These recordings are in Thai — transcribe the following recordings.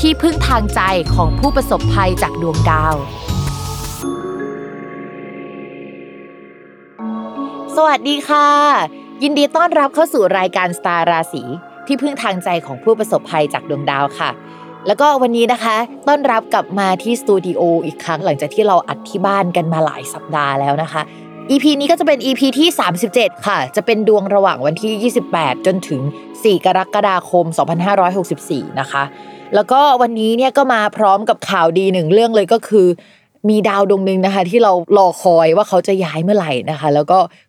ที่พึ่งทางใจของผู้ประสบภัยจากดวงดาว สวัสดีค่ะ ยินดีต้อนรับเข้าสู่รายการสตาร์ราศีที่พึ่งทางใจของผู้ประสบภัยจากดวงดาวค่ะ แล้วก็วันนี้นะคะ ต้อนรับกลับมาที่สตูดิโออีกครั้งหลังจากที่เราอัดที่บ้านกันมาหลายสัปดาห์แล้วนะคะ EP นี้ก็จะเป็น EP ที่ 37 ค่ะ จะเป็นดวงระหว่างวันที่ 28 จนถึง 4 กรกฎาคม 2564 นะคะ แล้วก็วันนี้เนี่ยก็มาพร้อมกับข่าวดีหนึ่งเรื่องเลยก็คือ มีดาวดวงหนึ่งนะคะ ที่เรารอคอยว่าเขาจะย้ายเมื่อไหร่นะคะ แล้วก็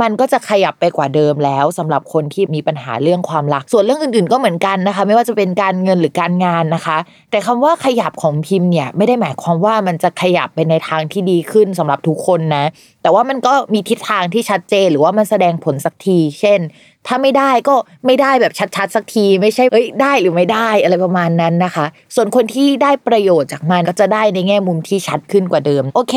มันก็จะขยับไปกว่าเดิมแล้วสำหรับคนที่มีปัญหาเรื่องความรัก ส่วนเรื่องอื่นๆก็เหมือนกันนะคะ ไม่ว่าจะเป็นการเงินหรือการงานนะคะ แต่คำว่าขยับของพิมพ์เนี่ยไม่ได้หมายความว่ามันจะขยับไปในทางที่ดีขึ้นสำหรับทุกคนนะ แต่ว่ามันก็มีทิศทางที่ชัดเจนหรือว่ามันแสดงผลสักที เช่น ถ้าไม่ได้ก็ไม่ได้แบบชัดๆสักที ไม่ใช่เอ้ยได้หรือไม่ได้อะไรประมาณนั้นนะคะ ส่วนคนที่ได้ประโยชน์จากมันก็จะได้ในแง่มุมที่ชัดขึ้นกว่าเดิม โอเค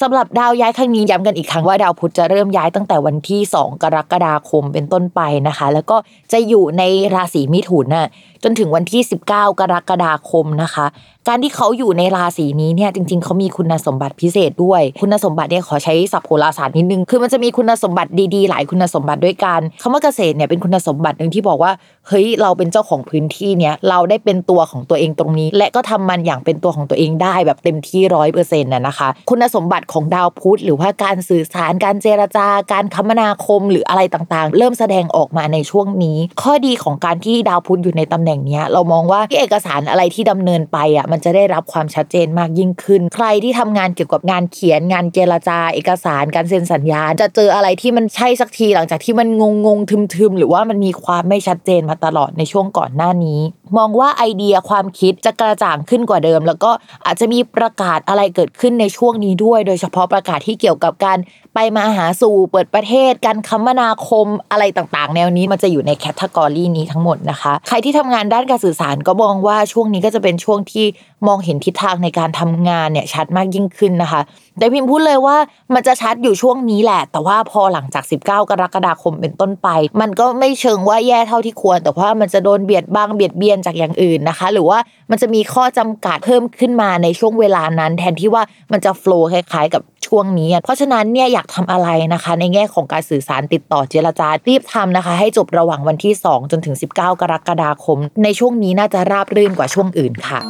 สำหรับดาวย้ายครั้งนี้ย้ำกันอีกครั้งว่าดาวพุธจะเริ่มย้ายตั้งแต่วันที่ 2 กรกฎาคมเป็นต้นไปนะคะ แล้วก็จะอยู่ในราศีมิถุนน่ะจนถึงวันที่ 19 กรกฎาคมนะคะการที่เขาอยู่ในราศีนี้เนี่ยจริง ๆเขามีคุณสมบัติพิเศษด้วย คุณสมบัติเนี่ยขอใช้ศัพท์โหราศาสตร์นิดนึง คือมันจะมีคุณสมบัติดีๆ หลายคุณสมบัติด้วยกันคำว่าเกษตรเนี่ยเป็นคุณสมบัติหนึ่งที่บอกว่าเฮ้ยเราเป็นเจ้าของพื้นที่เนี่ยเราได้เป็นตัวของตัวเองตรงนี้ และก็ทำมันอย่างเป็นตัวของตัวเองได้แบบเต็มที่ร้อยเปอร์เซ็นต์น่ะนะคะ คุณสมบัติของดาวพุธหรือว่าการสื่อสารการเจรจาการคมนาคมหรืออะไรต่างๆ เริ่มแสดงออกมาในช่วงนี้ ข้อดีของการที่ดาวพุธอยู่ในตำแหน่งเนี้ยเรามองว่าที่เอกสารอะไรที่ดำเนินไปอะมันจะได้รับความชัดเจนมากยิ่งขึ้น ใครที่ทำงานเกี่ยวกับงานเขียนงานเจรจา เอกสารการเซ็นสัญญา จะเจออะไรที่มันใช่สักทีหลังจากที่มันงงงๆทึมๆหรือว่ามันมีความไม่ชัดเจนมาตลอดในช่วงก่อนหน้านี้ มองว่าไอเดียความคิดจะกระจ่างขึ้นกว่าเดิม แล้วก็อาจจะมีประกาศอะไรเกิดขึ้นในช่วงนี้ด้วย โดยเฉพาะประกาศที่เกี่ยวกับการไปมาหาสู่เปิดประเทศ การคมนาคมอะไรต่างๆ แนวนี้มันจะอยู่ในแคตตากรีนี้ทั้งหมดนะคะ ใครที่ทำงานด้านการสื่อสารก็มองว่าช่วงนี้ก็จะเป็นช่วงที่มองเห็นทิศทางในการทำงานเนี่ยชัดมากยิ่งขึ้นนะคะแต่พิมพ์พูดเลยว่ามันจะชัดอยู่ช่วงนี้แหละ แต่ว่าพอหลังจาก 19 กรกฎาคมเป็นต้นไป มันก็ไม่เชิงว่าแย่เท่าที่ควร แต่ว่ามันจะโดนเบียดบ้างเบียดเบียนจากอย่างอื่นนะคะ หรือว่ามันจะมีข้อจำกัดเพิ่มขึ้นมาในช่วงเวลานั้น แทนที่ว่ามันจะโฟล์คล้ายๆ กับช่วงนี้ เพราะฉะนั้นเนี่ยอยากทำอะไรนะคะ ในแง่ของการสื่อสารติดต่อเจรจารีบทำนะคะ ให้จบระหว่างวันที่ 2 จนถึง 19 กรกฎาคม ในช่วงนี้น่าจะราบรื่นกว่าช่วงอื่นค่ะ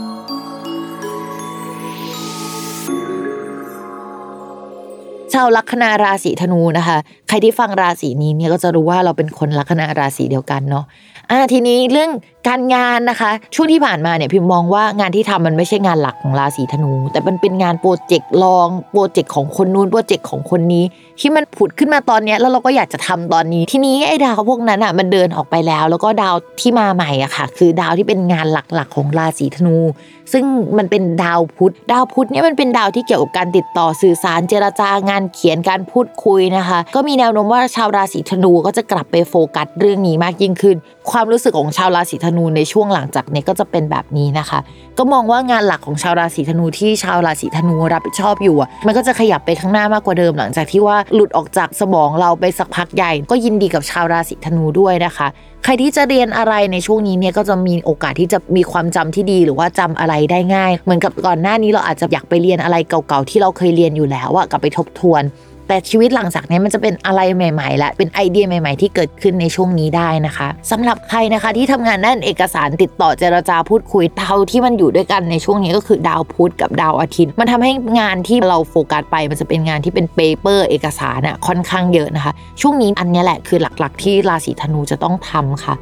ชาวลัคนาราศีธนูนะคะ ใครที่ฟังราศีนี้เนี่ยก็จะรู้ว่าเราเป็นคนลัคนาราศีเดียวกันเนาะอ่าทีนี้เรื่องการงานนะคะ ช่วงที่ผ่านมาเนี่ยพิมมองว่างานที่ทำมันไม่ใช่งานหลักของราศีธนู แต่มันเป็นงานโปรเจกต์ลองโปรเจกต์ของคนนู้นโปรเจกต์ของคนนี้ ที่มันผุดขึ้นมาตอนนี้แล้วเราก็อยากจะทำตอนนี้ ทีนี้ไอ้ดาวพวกนั้นอะมันเดินออกไปแล้ว แล้วก็ดาวที่มาใหม่อะค่ะ คือดาวที่เป็นงานหลักๆของราศีธนูซึ่งมันเป็นดาวพุธดาวพุธเนี่ยมันเป็นดาวที่เกี่ยวกับการติดต่อสื่อสารเจรจางานเขียนการพูดคุยนะคะ ก็มีแนวโน้มว่าชาวราศีธนูก็จะกลับไปโฟกัสเรื่องนี้มากยิ่งขึ้นความรู้สึกของชาวราศีธนูในช่วงหลังจากนี้ก็จะเป็นแบบนี้นะคะ ก็มองว่างานหลักของชาวราศีธนูที่ชาวราศีธนูรับผิดชอบอยู่อะมันก็จะขยับไปข้างหน้ามากกว่าเดิมหลังจากที่ว่าหลุดออกจากสมองเราไปสักพักใหญ่ ก็ยินดีกับชาวราศีธนูด้วยนะคะ ใครที่จะเรียนอะไรในช่วงนี้เนี่ยก็จะมีโอกาสที่จะมีความจำที่ดีหรือว่าจำอะไรได้ง่าย เหมือนกับก่อนหน้านี้เราอาจจะอยากไปเรียนอะไรเก่าๆที่เราเคยเรียนอยู่แล้วอะกลับไปทบทวน แต่ชีวิตหลังจากนี้มันจะเป็นอะไรใหม่ๆและเป็นไอเดียใหม่ ๆ ที่เกิดขึ้นในช่วงนี้ได้นะคะสำหรับใครนะคะที่ทำงานด้านเอกสารติดต่อเจรจาพูดคุยดาวที่มันอยู่ด้วยกันในช่วงนี้ก็คือดาวพุธกับดาวอาทิตย์ มันทำให้งานที่เราโฟกัสไปมันจะเป็นงานที่เป็น paper เอกสารน่ะค่อนข้างเยอะนะคะ ช่วงนี้อันนี้แหละคือหลักๆ ที่ราศีธนูจะต้องทำค่ะ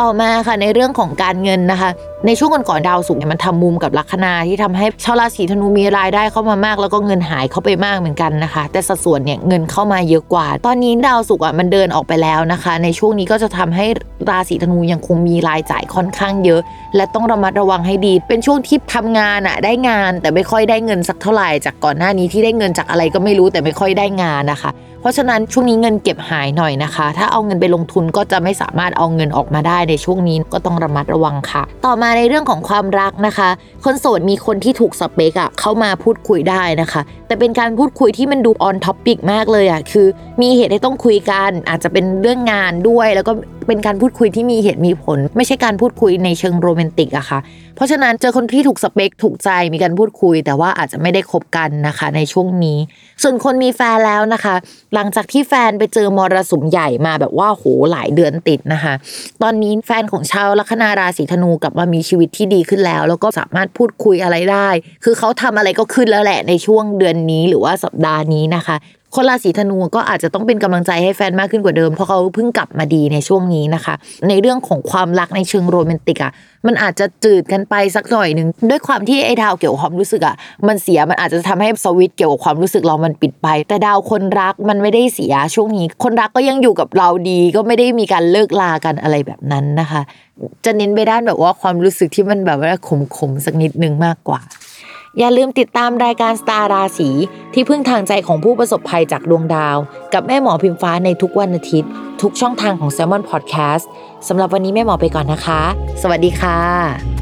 ต่อมาค่ะในเรื่องของการเงินนะคะ ในช่วงก่อนๆดาวศุกร์เนี่ยมันทำมุมกับลัคนาที่ทำให้ชาวราศีธนูมีรายได้เข้ามามาก แล้วก็เงินหายเข้าไปมากเหมือนกันนะคะ แต่สัดส่วนเนี่ยเงินเข้ามาเยอะกว่า ตอนนี้ดาวศุกร์อะมันเดินออกไปแล้วนะคะ ในช่วงนี้ก็จะทำให้ราศีธนูยังคงมีรายจ่ายค่อนข้างเยอะ และต้องระมัดระวังให้ดี เป็นช่วงที่ทำงานอะได้งาน แต่ไม่ค่อยได้เงินสักเท่าไหร่จากก่อนหน้านี้ที่ได้เงินจากอะไรก็ไม่รู้แต่ไม่ค่อยได้งานนะคะ เพราะฉะนั้นช่วงนี้เงินเก็บหายหน่อยนะคะ ถ้าเอาเงินไปลงทุนก็จะไม่สามารถเอาเงินออกมาได้ในช่วงนี้ก็ต้องระมัดระวังค่ะ ต่อมาในเรื่องของความรักนะคะ คนโสดมีคนที่ถูกสเปกอะเข้ามาพูดคุยได้นะคะ แต่เป็นการพูดคุยที่มันดู on topic มากเลยอะคือ มีเหตุให้ต้องคุยกันอาจจะเป็นเรื่องงานด้วย แล้วก็ เป็นการพูดคุยที่มีเหตุมีผล ไม่ใช่การพูดคุยในเชิงโรแมนติกอะค่ะ เพราะฉะนั้นเจอคนที่ถูกสเปคถูกใจมีการพูดคุย แต่ว่าอาจจะไม่ได้คบกันนะคะ ในช่วงนี้ ส่วนคนมีแฟนแล้วนะคะ หลังจากที่แฟนไปเจอมรสุมใหญ่มาแบบว่าโหหลายเดือนติดนะคะ ตอนนี้แฟนของชาวลัคนาราศีธนูกลับมามีชีวิตที่ดีขึ้นแล้ว แล้วก็สามารถพูดคุยอะไรได้ คือเขาทำอะไรก็ขึ้นแล้วแหละในช่วงเดือนนี้หรือว่าสัปดาห์นี้นะคะคนราศีธนูก็อาจจะต้องเป็นกำลังใจให้แฟนมากขึ้นกว่าเดิมเพราะเขาเพิ่งกลับมาดีในช่วงนี้นะคะ ในเรื่องของความรักในเชิงโรแมนติกอะมันอาจจะจืดกันไปสักหน่อยหนึ่งด้วยความที่ไอ้ดาวเกี่ยวกับความรู้สึกอะมันเสียมันอาจจะทำให้สวิตเกี่ยวกับความรู้สึกเรามันปิดไป แต่ดาวคนรักมันไม่ได้เสียช่วงนี้ คนรักก็ยังอยู่กับเราดี ก็ไม่ได้มีการเลิกลากันอะไรแบบนั้นนะคะ จะเน้นไปด้านแบบว่าความรู้สึกที่มันแบบว่าขมๆสักนิดนึงมากกว่า อย่าลืมติดตามรายการสตาร์ราศีที่พึ่งทางใจของผู้ประสบภัยจากดวงดาว กับแม่หมอพิมฟ้าในทุกวันอาทิตย์ ทุกช่องทางของ s ซ l m o n Podcast สำหรับวันนี้แม่หมอไปก่อนนะคะ สวัสดีค่ะ